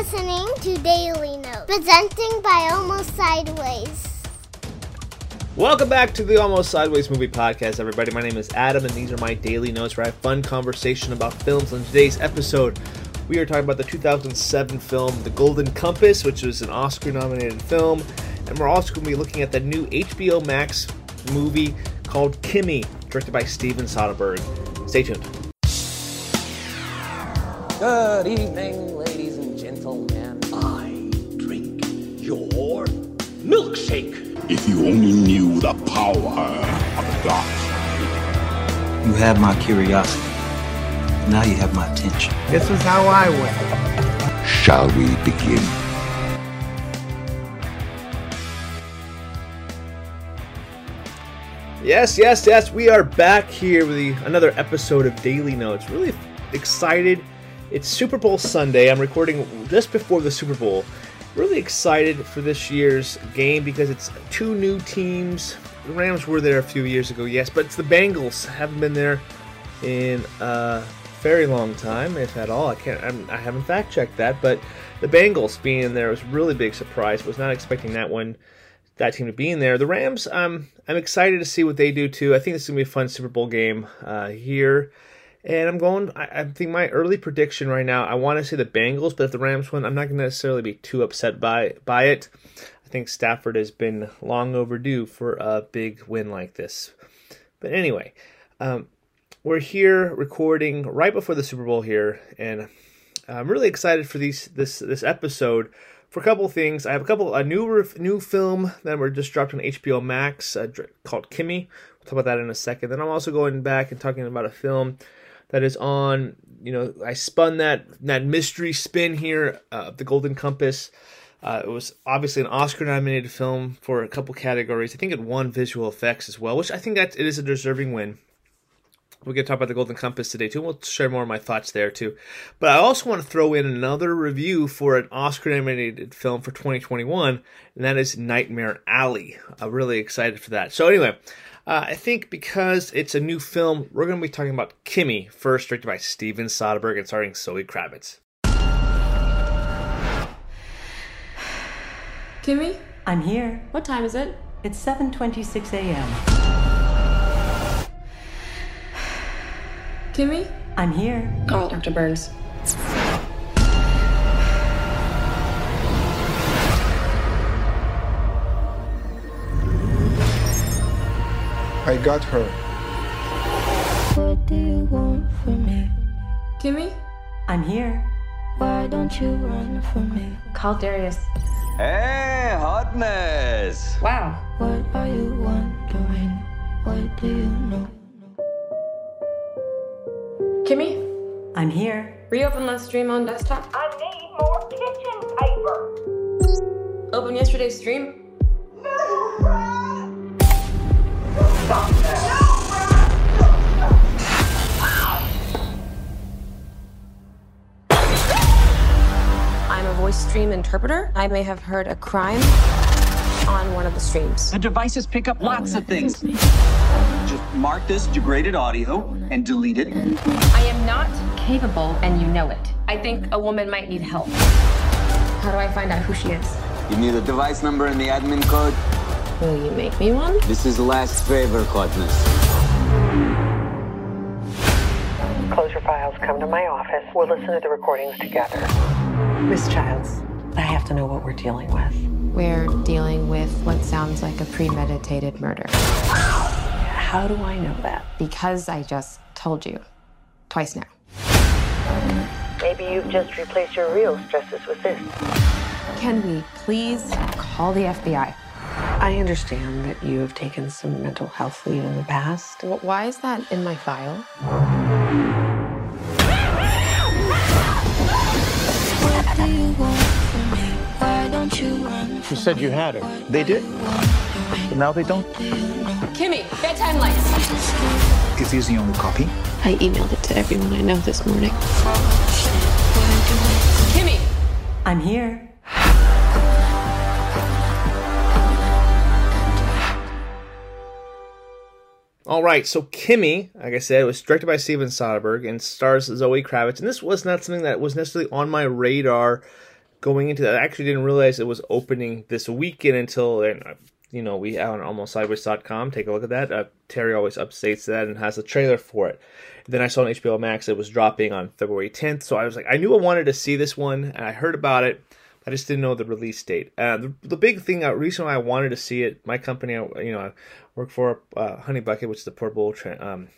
listening to Daily Notes, presenting by Almost Sideways. Welcome back to the Almost Sideways Movie Podcast, everybody. My name is Adam, and these are my daily notes where I have fun conversation about films. On today's episode, we are talking about the 2007 film The Golden Compass, which was an Oscar nominated film, and we're also going to be looking at the new HBO Max movie called Kimi, directed by Steven Soderbergh. Stay tuned. Good evening, ladies and gentlemen. I drink your milkshake. If you only knew the power of the dark. You have my curiosity. Now you have my attention. This is how I win. Shall we begin? Yes, yes, yes. We are back here with the, another episode of Daily Notes. Really excited. It's Super Bowl Sunday. I'm recording just before the Super Bowl. Really excited for this year's game because it's two new teams. The Rams were there a few years ago, yes, but it's the Bengals. Haven't been there in a very long time, if at all. I can't. I'm, I haven't fact checked that, but the Bengals being in there was really big surprise. Was not expecting that one that team to be in there. The Rams, um, I'm excited to see what they do too. I think this is gonna be a fun Super Bowl game uh, here, and I'm going. I, I think my early prediction right now, I want to say the Bengals, but if the Rams win, I'm not gonna necessarily be too upset by by it. I think Stafford has been long overdue for a big win like this. But anyway, um, we're here recording right before the Super Bowl here, and I'm really excited for these this this episode for a couple things. I have a couple a new new film that we're just dropped on HBO Max uh, called Kimi. We'll talk about that in a second. Then I'm also going back and talking about a film that is on. You know, I spun that that mystery spin here, uh, the Golden Compass. Uh, it was obviously an Oscar-nominated film for a couple categories. I think it won visual effects as well, which I think that it is a deserving win. We're going to talk about the Golden Compass today too. We'll share more of my thoughts there too. But I also want to throw in another review for an Oscar-nominated film for 2021, and that is Nightmare Alley. I'm really excited for that. So anyway, uh, I think because it's a new film, we're going to be talking about Kimi, first directed by Steven Soderbergh and starring Zoe Kravitz. Kimi? I'm here. What time is it? It's 7:26 a.m. Kimi? I'm here. Call Dr. Burns. I got her. What do you want from me? Kimi? I'm here. Why don't you run from me? Call Darius. Hey, hotness. Wow. What are you wondering? What do you know? Kimi? I'm here. Reopen last stream on desktop. I need more kitchen paper. Open yesterday's stream. I'm a voice stream interpreter. I may have heard a crime on one of the streams. The devices pick up lots of things. Just mark this degraded audio and delete it. I am not capable, and you know it. I think a woman might need help. How do I find out who she is? You need the device number and the admin code. Will you make me one? This is the last favor, Hotness. Close your files, come to my office. We'll listen to the recordings together. Miss Childs, I have to know what we're dealing with. We're dealing with what sounds like a premeditated murder. How do I know that? Because I just told you. Twice now. Maybe you've just replaced your real stresses with this. Can we please call the FBI? I understand that you have taken some mental health leave in the past. Why is that in my file? You want from me? Why don't you run You said you had her. They did. But now they don't. Kimi, bedtime lights. Is this the only copy? I emailed it to everyone I know this morning. Kimi! I'm here. All right, so Kimi, like I said, was directed by Steven Soderbergh and stars Zoe Kravitz. And this was not something that was necessarily on my radar going into that. I actually didn't realize it was opening this weekend until uh, you know we on almostsideways.com. Take a look at that. Uh, Terry always updates that and has a trailer for it. then I saw on HBO Max it was dropping on February 10th. So I was like, I knew I wanted to see this one, and I heard about it. I just didn't know the release date. Uh, the, the big thing, uh, reason why I wanted to see it, my company, you know, I work for uh, Honey Bucket, which is the portable um,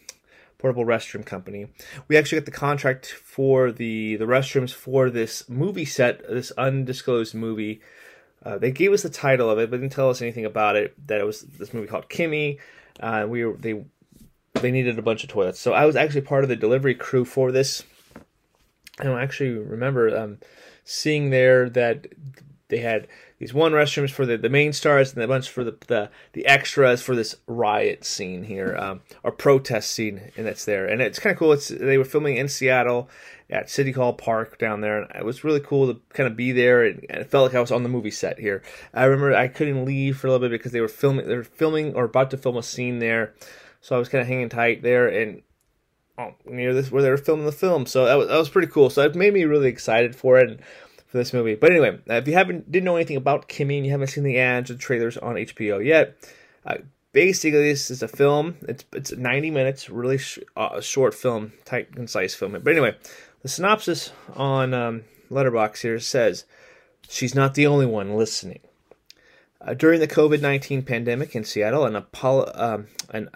portable restroom company. We actually got the contract for the the restrooms for this movie set, this undisclosed movie. Uh, they gave us the title of it, but didn't tell us anything about it. That it was this movie called Kimi. Uh, we were, they they needed a bunch of toilets, so I was actually part of the delivery crew for this. I don't actually remember um, seeing there that they had these one restrooms for the, the main stars and a bunch for the, the, the extras for this riot scene here, um, or protest scene, and that's there. And it's kind of cool. It's they were filming in Seattle at City Hall Park down there, and it was really cool to kind of be there. And, and it felt like I was on the movie set here. I remember I couldn't leave for a little bit because they were filming, they were filming or about to film a scene there, so I was kind of hanging tight there and. Oh, near this where they were filming the film, so that was, that was pretty cool. So it made me really excited for it. And, for this movie. But anyway, uh, if you haven't didn't know anything about Kimi and you haven't seen the ads or trailers on HBO yet, uh, basically this is a film. It's it's 90 minutes, really sh- uh, short film, tight, concise film. But anyway, the synopsis on um, Letterboxd here says she's not the only one listening. Uh, during the COVID 19 pandemic in Seattle, an, apolo- um, an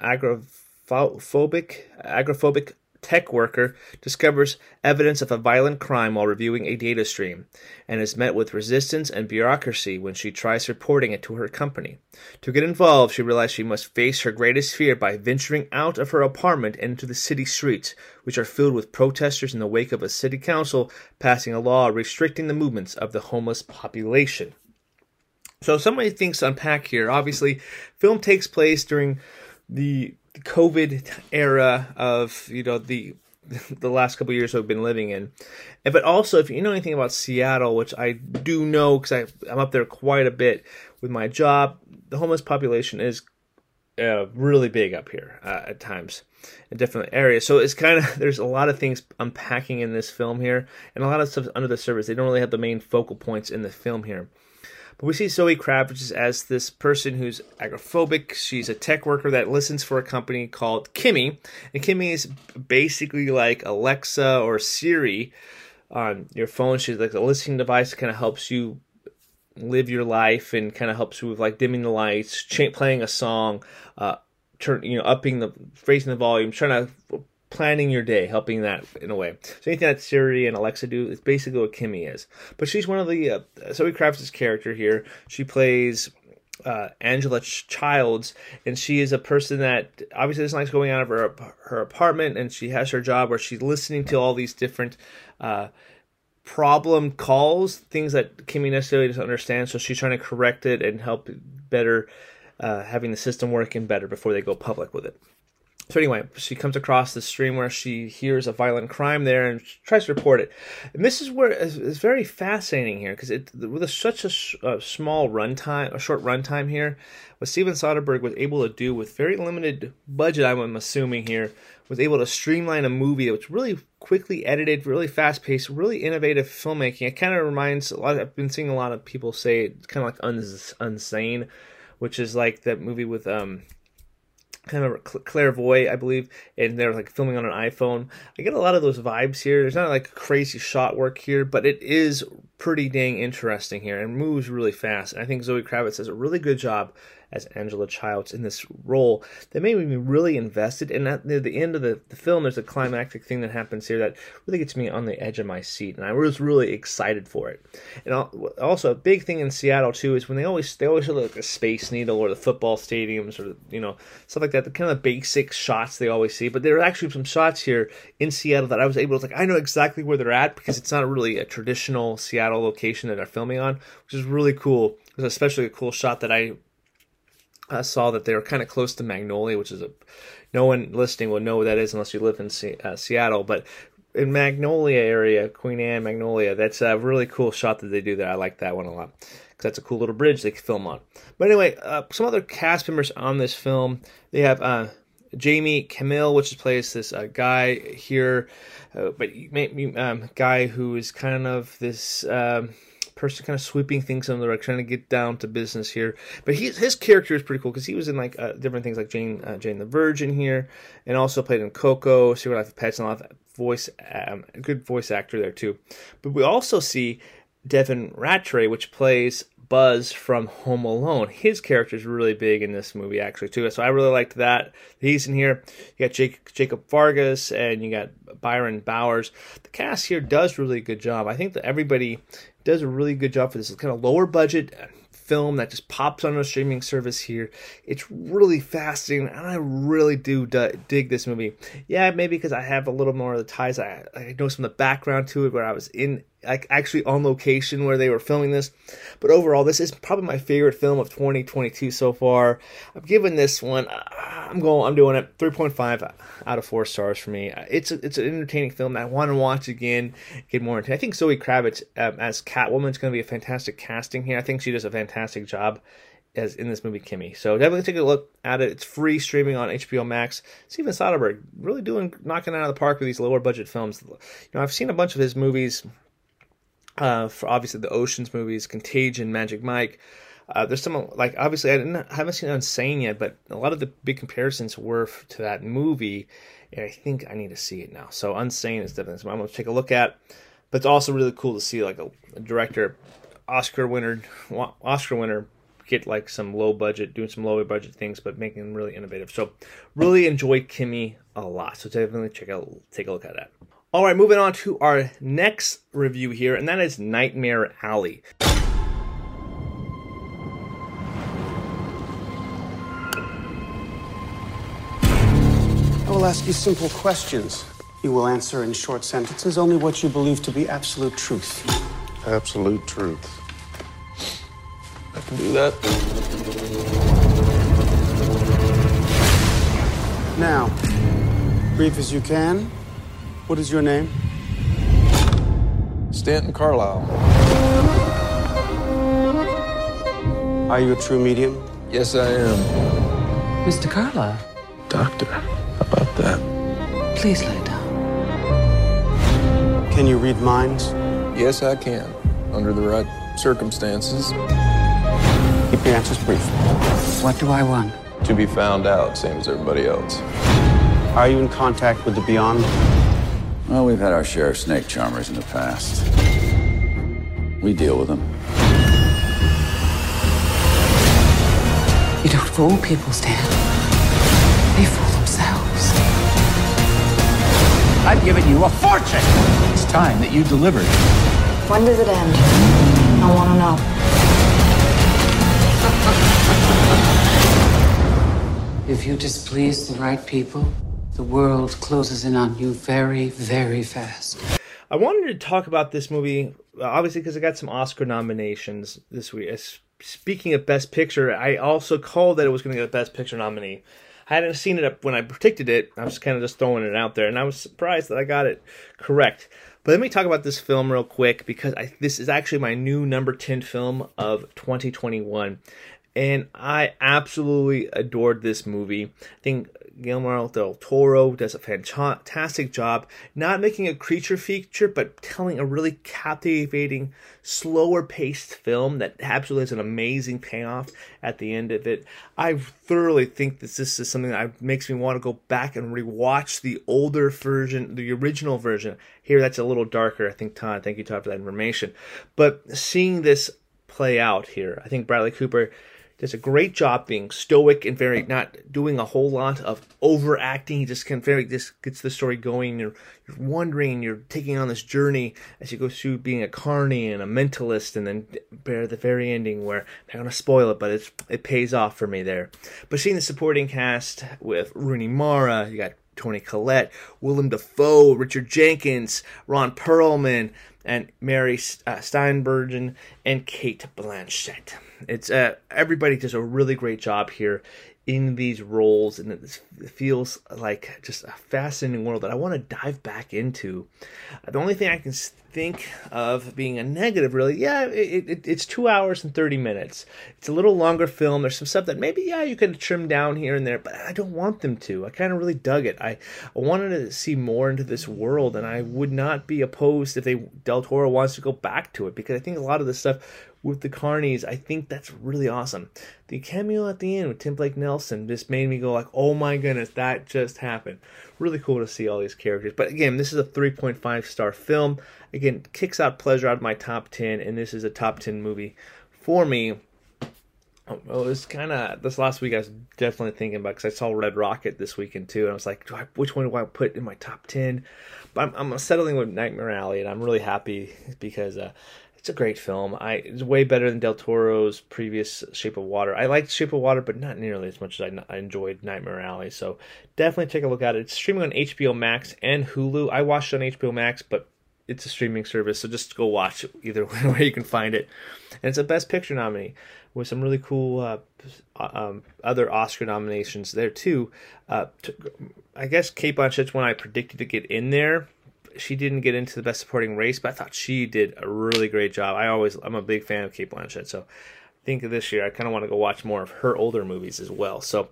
agrophobic, tech worker discovers evidence of a violent crime while reviewing a data stream and is met with resistance and bureaucracy when she tries reporting it to her company. To get involved, she realizes she must face her greatest fear by venturing out of her apartment into the city streets, which are filled with protesters in the wake of a city council passing a law restricting the movements of the homeless population. So, so many things to unpack here. Obviously, film takes place during the COVID era of you know the the last couple years we've been living in, but also if you know anything about Seattle, which I do know because I'm up there quite a bit with my job, the homeless population is uh, really big up here uh, at times in different areas. So it's kind of there's a lot of things unpacking in this film here, and a lot of stuff under the surface. They don't really have the main focal points in the film here. But we see Zoe Kravitz as this person who's agoraphobic. She's a tech worker that listens for a company called Kimi. And Kimi is basically like Alexa or Siri on your phone. She's like a listening device that kind of helps you live your life and kind of helps you with like dimming the lights, playing a song, uh, turn you know upping the raising the volume, trying to planning your day, helping that in a way. So anything that Siri and Alexa do is basically what Kimi is. But she's one of the uh, Kravitz's character here. She plays uh, Angela Childs, and she is a person that obviously doesn't like going out of her her apartment, and she has her job where she's listening to all these different. Uh, problem calls things that kimi necessarily doesn't understand so she's trying to correct it and help better uh, having the system working better before they go public with it so anyway, she comes across the stream where she hears a violent crime there and tries to report it. And this is where it's, very fascinating here because it with a, such a, sh- a small runtime, a short runtime here, what Steven Soderbergh was able to do with very limited budget, I'm assuming here, was able to streamline a movie that was really quickly edited, really fast paced, really innovative filmmaking. It kind of reminds a lot. Of, I've been seeing a lot of people say it's kind of like uns- Unsane, which is like that movie with um kind of clairvoyant, I believe, and they're like filming on an iPhone. I get a lot of those vibes here. There's not like crazy shot work here, but it is pretty dang interesting here and moves really fast. And I think Zoe Kravitz does a really good job as Angela Childs in this role that made me really invested. And at the end of the, the film, there's a climactic thing that happens here that really gets me on the edge of my seat, and I was really excited for it. And also, a big thing in Seattle too is when they always they always show like a Space Needle or the football stadiums or you know stuff like that. The kind of basic shots they always see, but there are actually some shots here in Seattle that I was able to like I know exactly where they're at because it's not really a traditional Seattle location that they're filming on, which is really cool. It was especially a cool shot that I I saw that they were kind of close to Magnolia, which is a no one listening will know what that is unless you live in C- uh, Seattle. But in Magnolia area, Queen Anne, Magnolia, that's a really cool shot that they do there. I like that one a lot because that's a cool little bridge they can film on. But anyway, uh, some other cast members on this film. They have uh, Jaime Camil, which plays this uh, guy here, uh, but um, guy who is kind of this. Um, person kind of sweeping things under the rug, trying to get down to business here. But he, his character is pretty cool because he was in like uh, different things like Jane uh, Jane the Virgin here, and also played in Coco, Secret Life of Pets, and a lot of voice, um, good voice actor there too. But we also see Devin Ratray, which plays Buzz from Home Alone. His character is really big in this movie, actually, too. So I really liked that. He's in here. You got Jake, Jacob Vargas and you got Byron Bowers. The cast here does really good job. I think that everybody does a really good job for this It's kind of lower budget film that just pops on a streaming service here. It's really fascinating, and I really do d- dig this movie. Yeah, maybe because I have a little more of the ties. I, I know some of the background to it where I was in like actually on location where they were filming this. But overall, this is probably my favorite film of 2022 so far. I'm giving this one. Uh, I'm going. I'm doing it 3.5 out of four stars for me. It's a, it's an entertaining film that I want to watch again, get more into. I think Zoe Kravitz um, as Catwoman is going to be a fantastic casting here. I think she does a fantastic job as in this movie Kimi. So definitely take a look at it. It's free streaming on HBO Max. Steven Soderbergh really doing knocking out of the park with these lower budget films. You know, I've seen a bunch of his movies uh, for obviously the Ocean's movies, Contagion, Magic Mike. Uh, there's some like obviously I, didn't, I haven't seen Unsane yet, but a lot of the big comparisons were to that movie, and I think I need to see it now. So Unsane is definitely something I'm going to take a look at. But it's also really cool to see like a, a director, Oscar winner, Oscar winner, get like some low budget, doing some lower budget things, but making them really innovative. So really enjoy Kimi a lot. So definitely check out, take a look at that. All right, moving on to our next review here, and that is Nightmare Alley. I will ask you simple questions. You will answer in short sentences only what you believe to be absolute truth. Absolute truth. I can do that. Now, brief as you can, what is your name? Stanton Carlisle. Are you a true medium? Yes, I am. Mr. Carlisle. Doctor, how about that? Please lay down. Can you read minds? Yes, I can. Under the right circumstances. Keep your answers brief. What do I want? To be found out, same as everybody else. Are you in contact with the beyond? Well, we've had our share of snake charmers in the past. We deal with them. You don't fool people, Stan. They fool themselves. I've given you a fortune. It's time that you delivered. When does it end? I want to know. If you displease the right people, the world closes in on you very, very fast. I wanted to talk about this movie, uh, obviously, because it got some Oscar nominations this week. Speaking of Best Picture, I also called that it was going to get a Best Picture nominee. I hadn't seen it when I predicted it. I was kind of just throwing it out there, and I was surprised that I got it correct. But let me talk about this film real quick because I, this is actually my new number 10 film of 2021 and I absolutely adored this movie. I think Guillermo del Toro does a fantastic job, not making a creature feature, but telling a really captivating, slower paced film that absolutely has an amazing payoff at the end of it. I thoroughly think that this is something that makes me want to go back and rewatch the older version, the original version. Here, that's a little darker. I think Todd, thank you, Todd, for that information. But seeing this play out here, I think Bradley Cooper does a great job being stoic and very not doing a whole lot of overacting. He just can very just gets the story going. You're you're wondering, you're taking on this journey as you go through being a carny and a mentalist, and then bear the very ending where I'm not gonna spoil it, but it's it pays off for me there. But seeing the supporting cast with Rooney Mara, you got Toni Collette, Willem Dafoe, Richard Jenkins, Ron Perlman, and Mary uh, Steenburgen, and Cate Blanchett. It's uh, everybody does a really great job here in these roles, and it feels like just a fascinating world that I want to dive back into. The only thing I can think of being a negative, really, yeah, it, it, it's two hours and 30 minutes. It's a little longer film. There's some stuff that maybe, yeah, you could trim down here and there, but I don't want them to. I kind of really dug it. I, I wanted to see more into this world, and I would not be opposed if they Del Toro wants to go back to it because I think a lot of the stuff with the Carnies, I think that's really awesome. The cameo at the end with Tim Blake Nelson just made me go like, "Oh my goodness, that just happened." Really cool to see all these characters. But again, this is a 3.5 star film. Again, kicks out pleasure out of my top 10, and this is a top 10 movie for me. Oh, well, it was kind of this last week. I was definitely thinking about because I saw Red Rocket this weekend too, and I was like, I, which one do I put in my top ten? But I'm, I'm settling with Nightmare Alley, and I'm really happy because uh, it's a great film. I it's way better than Del Toro's previous Shape of Water. I liked Shape of Water, but not nearly as much as I, enjoyed Nightmare Alley. So definitely take a look at it. It's streaming on HBO Max and Hulu. I watched it on HBO Max, but it's a streaming service, so just go watch it either way you can find it. And it's a Best Picture nominee with some really cool uh, um, other Oscar nominations there too. Uh, to, I guess Cate Blanchett's one I predicted to get in there she didn't get into the best supporting race, but I thought she did a really great job. I always I'm a big fan of Cate Blanchett, so I think this year I kind of want to go watch more of her older movies as well. So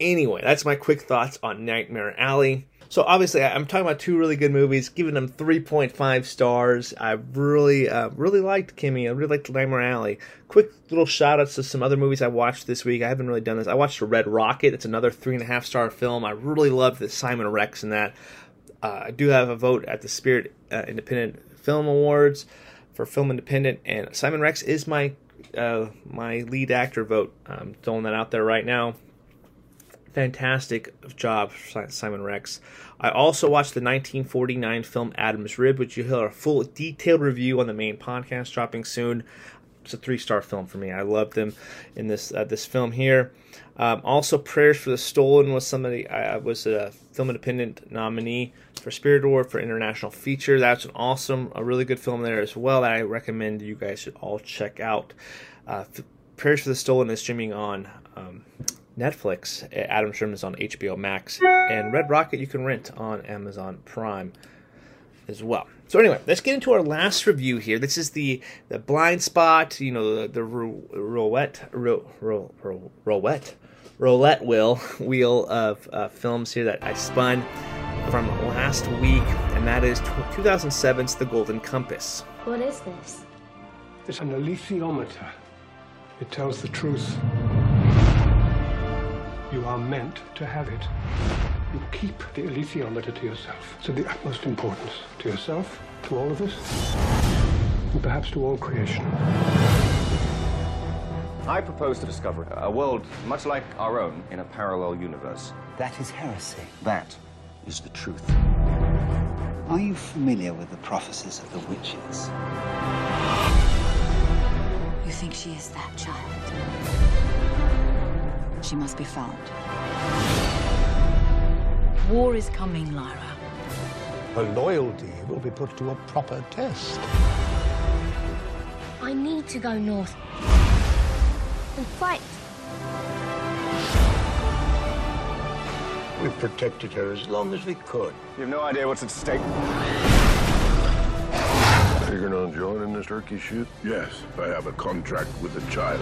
anyway, that's my quick thoughts on Nightmare Alley. So obviously, I'm talking about two really good movies, giving them 3.5 stars. I really, uh, really liked Kimi. I really liked Nightmare Alley. Quick little shout outs to some other movies I watched this week. I haven't really done this. I watched Red Rocket. It's another three and a half star film. I really loved the Simon Rex in that. Uh, I do have a vote at the Spirit uh, Independent Film Awards for Film Independent, and Simon Rex is my uh, my lead actor vote. I'm throwing that out there right now. Fantastic job, Simon Rex. I also watched the 1949 film Adam's Rib, which you'll hear a full detailed review on the main podcast dropping soon. It's a three star film for me. I loved them in this uh, this film here. Um, also, Prayers for the Stolen was somebody I was a film independent nominee for Spirit Award for international feature. That's an awesome, a really good film there as well that I recommend you guys should all check out. Uh, Prayers for the Stolen is streaming on um, Netflix. Adam Sherman is on HBO Max, and Red Rocket you can rent on Amazon Prime as well. So anyway, let's get into our last review here. This is the the blind spot, you know, the, the roulette, ro, ro, ro, roulette, roulette wheel wheel of uh, films here that I spun from last week, and that is 2007's The Golden Compass. What is this? It's an alethiometer. It tells the truth. You are meant to have it. You keep the alethiometer to yourself. It's of the utmost importance to yourself, to all of us, and perhaps to all creation. I propose to discover a world much like our own in a parallel universe. That is heresy. That is the truth. Are you familiar with the prophecies of the witches? You think she is that child? She must be found. War is coming, Lyra. Her loyalty will be put to a proper test. I need to go north and fight. We protected her as long as we could. You have no idea what's at stake. Figuring on joining this turkey shoot? Yes, I have a contract with the child.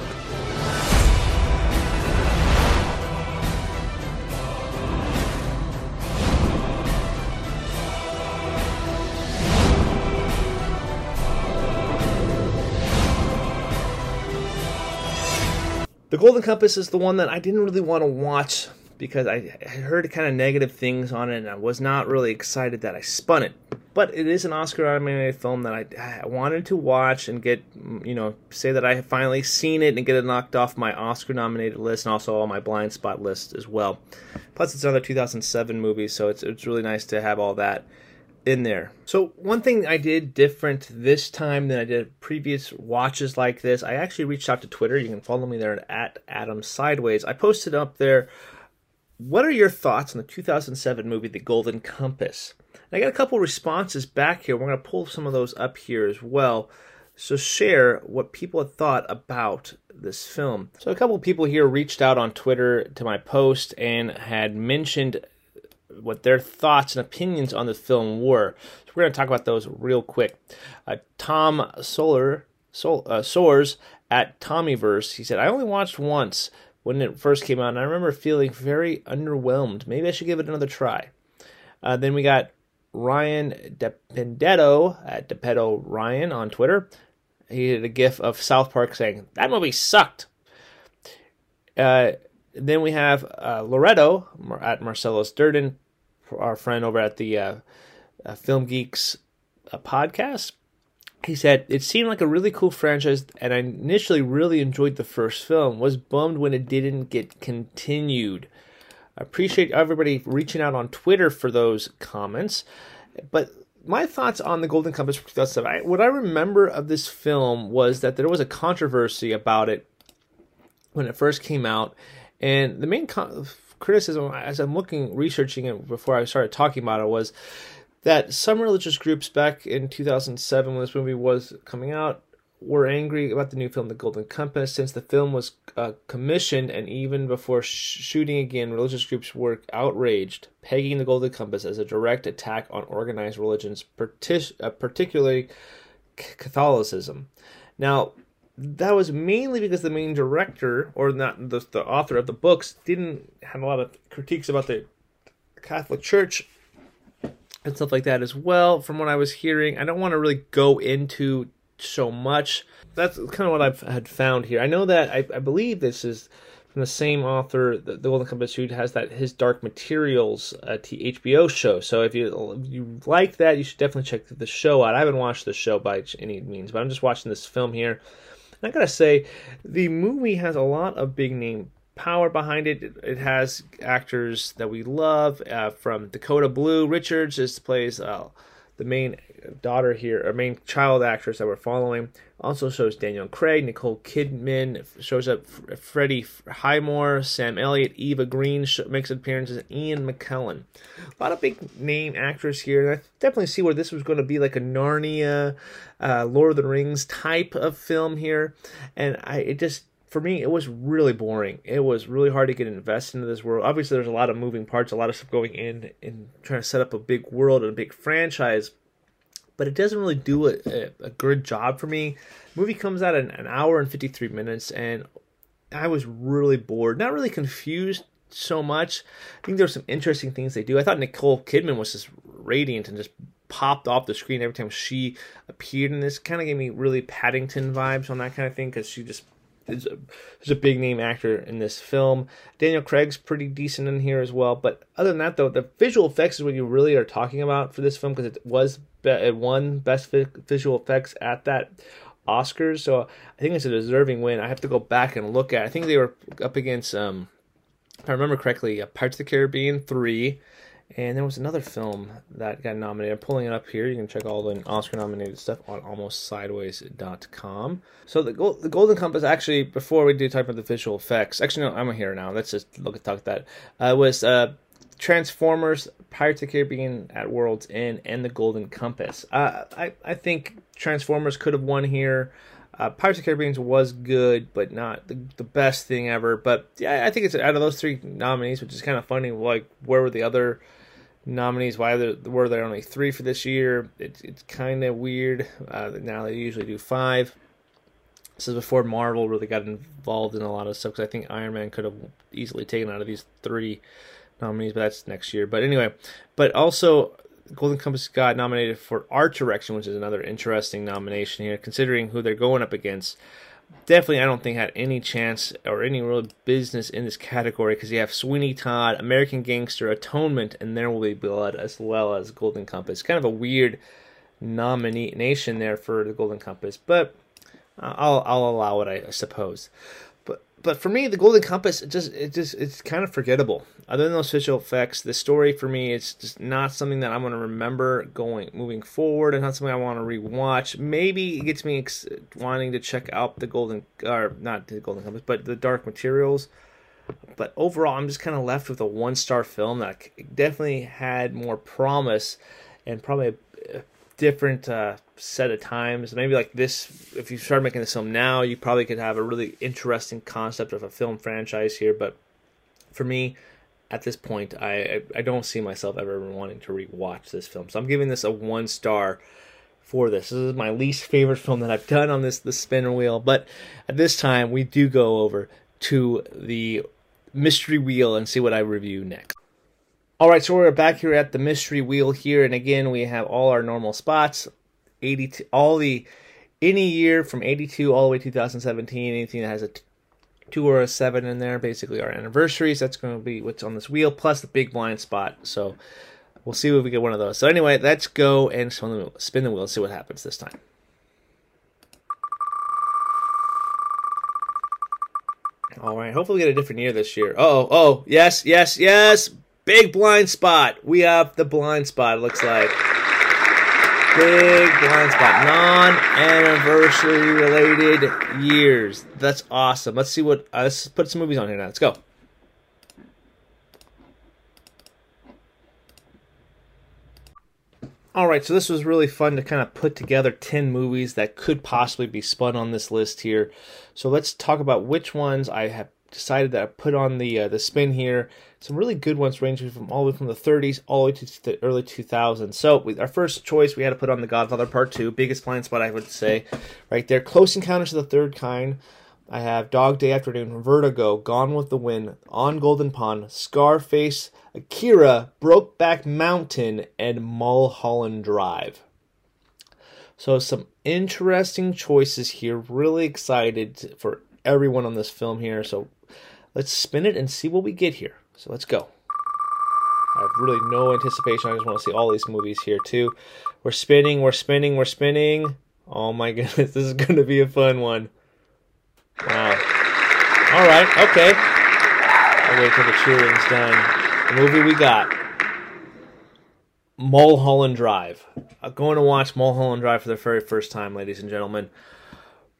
The Golden Compass is the one that I didn't really want to watch because I heard kind of negative things on it and I was not really excited that I spun it. But it is an Oscar nominated film that I, I, wanted to watch and get, you know, say that I have finally seen it and get it knocked off my Oscar nominated list and also all my blind spot list as well. Plus, it's another 2007 movie, so it's, it's really nice to have all that in there. So one thing I did different this time than I did previous watches like this, I actually reached out to Twitter. You can follow me there at Adam Sideways. I posted up there what are your thoughts on the 2007 movie The Golden Compass? And I got a couple responses back here. We're going to pull some of those up here as well. So share what people had thought about this film. So a couple people here reached out on Twitter to my post and had mentioned what their thoughts and opinions on the film were. So we're going to talk about those real quick. Uh, Tom Solar, Sol, uh, Soars at Tommyverse, he said, I only watched once when it first came out, and I remember feeling very underwhelmed. Maybe I should give it another try. Uh, then we got Ryan Dependetto at Depetto Ryan on Twitter. He did a gif of South Park saying, That movie sucked. Uh, then we have uh, Loretto at Marcellus Durden, our friend over at the uh, uh, Film Geeks uh, podcast. He said, It seemed like a really cool franchise, and I initially really enjoyed the first film. Was bummed when it didn't get continued. I appreciate everybody reaching out on Twitter for those comments. But my thoughts on the Golden Compass for 2007, I, what I remember of this film was that there was a controversy about it when it first came out. And the main criticism, as I'm looking, researching it before I started talking about it, was that some religious groups back in 2007, when this movie was coming out, were angry about the new film, The Golden Compass, since the film was uh, commissioned and even before sh- shooting again, religious groups were outraged, pegging The Golden Compass as a direct attack on organized religions, partic- uh, particularly Catholicism. Now, that was mainly because the main director, or not the, the author of the books, didn't have a lot of critiques about the Catholic Church and stuff like that as well. From what I was hearing, I don't want to really go into so much. That's kind of what I've had found here. I know that I, I believe this is from the same author, the, the Golden Compass, who has that his Dark Materials uh, HBO show. So if you if you like that, you should definitely check the show out. I haven't watched the show by any means, but I'm just watching this film here. And I gotta say, the movie has a lot of big name power behind it. It has actors that we love, uh, from Dakota Blue Richards, just plays uh, the main daughter here, or main child actress that we're following. Also shows Daniel Craig, Nicole Kidman shows up, Freddie Highmore, Sam Elliott, Eva Green makes appearances, Ian McKellen. A lot of big name actors here, and I definitely see where this was going to be like a Narnia, uh, Lord of the Rings type of film here, and I it just for me, it was really boring. It was really hard to get invested into this world. Obviously, there's a lot of moving parts, a lot of stuff going in and trying to set up a big world and a big franchise, but it doesn't really do a, a, a good job for me. Movie comes out in an hour and 53 minutes, and I was really bored. Not really confused so much. I think there's some interesting things they do. I thought Nicole Kidman was just radiant and just popped off the screen every time she appeared in this. Kind of gave me really Paddington vibes on that kind of thing because she just is a, is a big name actor in this film. Daniel Craig's pretty decent in here as well. But other than that, though, the visual effects is what you really are talking about for this film because it was it won best visual effects at that Oscars. So I think it's a deserving win. I have to go back and look at. I think they were up against, um, if I remember correctly, uh, Pirates of the Caribbean three. And there was another film that got nominated. I'm pulling it up here. You can check all the Oscar nominated stuff on almostsideways.com. So the the Golden Compass actually, before we do talk about the visual effects, actually no, I'm here now. Let's just look at talk that. Uh, was uh, Transformers, Pirates of the Caribbean at World's End, and the Golden Compass. Uh, I I think Transformers could have won here. Uh, Pirates of the Caribbean was good, but not the, the best thing ever. But yeah, I think it's out of those three nominees, which is kind of funny. Like, where were the other nominees? Why there, were there only three for this year? It, it's kind of weird. Uh, now they usually do five. This is before Marvel really got involved in a lot of stuff. Because I think Iron Man could have easily taken out of these three nominees, but that's next year. But anyway, but also Golden Compass got nominated for art direction, which is another interesting nomination here, considering who they're going up against. Definitely, I don't think had any chance or any real business in this category because you have Sweeney Todd, American Gangster, Atonement, and There Will Be Blood, as well as Golden Compass. Kind of a weird nomination there for the Golden Compass, but uh, I'll I'll allow it, I suppose but for me, the Golden Compass, it just it just it's kind of forgettable. Other than those visual effects, the story for me it's just not something that I'm going to remember going moving forward, and not something I want to rewatch. Maybe it gets me ex- wanting to check out the Golden or not the Golden Compass, but the Dark Materials. But overall, I'm just kind of left with a one star film that definitely had more promise and probably a, different uh, set of times. Maybe like this, if you start making this film now, you probably could have a really interesting concept of a film franchise here. But for me, at this point, I I don't see myself ever wanting to rewatch this film. So I'm giving this a one star for this. This is my least favorite film that I've done on this the spinner wheel. But at this time, we do go over to the mystery wheel and see what I review next. All right, so we're back here at the mystery wheel here, and again we have all our normal spots. 82, all the any year from 82 all the way to 2017, anything that has a two or a seven in there, basically our anniversaries. That's going to be what's on this wheel, plus the big blind spot. So we'll see if we get one of those. So anyway, let's go and spin the wheel, spin the wheel and see what happens this time. All right, hopefully we get a different year this year. Oh, oh, yes, yes, yes. Big blind spot. We have the blind spot, looks like. Big blind spot. Non anniversary related years. That's awesome. Let's see what. Uh, let's put some movies on here now. Let's go. All right, so this was really fun to kind of put together 10 movies that could possibly be spun on this list here. So let's talk about which ones I have decided that I put on the uh, the spin here. Some really good ones ranging from all the way from the 30s all the way to the early 2000s. So with our first choice, we had to put on The Godfather Part 2, biggest blind spot I would say, right there. Close Encounters of the Third Kind. I have Dog Day Afternoon, Vertigo, Gone with the Wind, On Golden Pond, Scarface, Akira, Brokeback Mountain, and Mulholland Drive. So some interesting choices here. Really excited for everyone on this film here. So let's spin it and see what we get here. So let's go. I have really no anticipation. I just want to see all these movies here too. We're spinning, we're spinning, we're spinning. Oh my goodness, this is going to be a fun one. Wow. All right, okay. I'll wait till the cheering's done. The movie we got Mulholland Drive. I'm going to watch Mulholland Drive for the very first time, ladies and gentlemen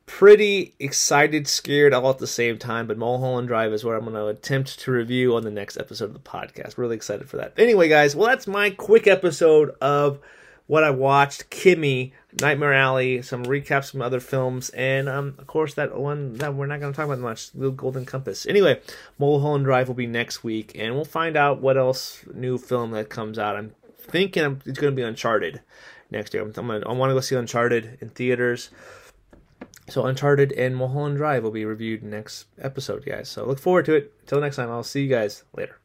pretty excited, scared all at the same time. But Mulholland Drive is what I'm going to attempt to review on the next episode of the podcast. Really excited for that. Anyway, guys, well, that's my quick episode of what I watched. Kimi, Nightmare Alley, some recaps from other films, and um, of course that one that we're not going to talk about much, The Golden Compass. Anyway, Mulholland Drive will be next week, and we'll find out what else new film that comes out. I'm thinking it's going to be Uncharted next year. I'm, I'm gonna, I want to go see Uncharted in theaters. So Uncharted and Mulholland Drive will be reviewed next episode, guys. So look forward to it. Until next time, I'll see you guys later.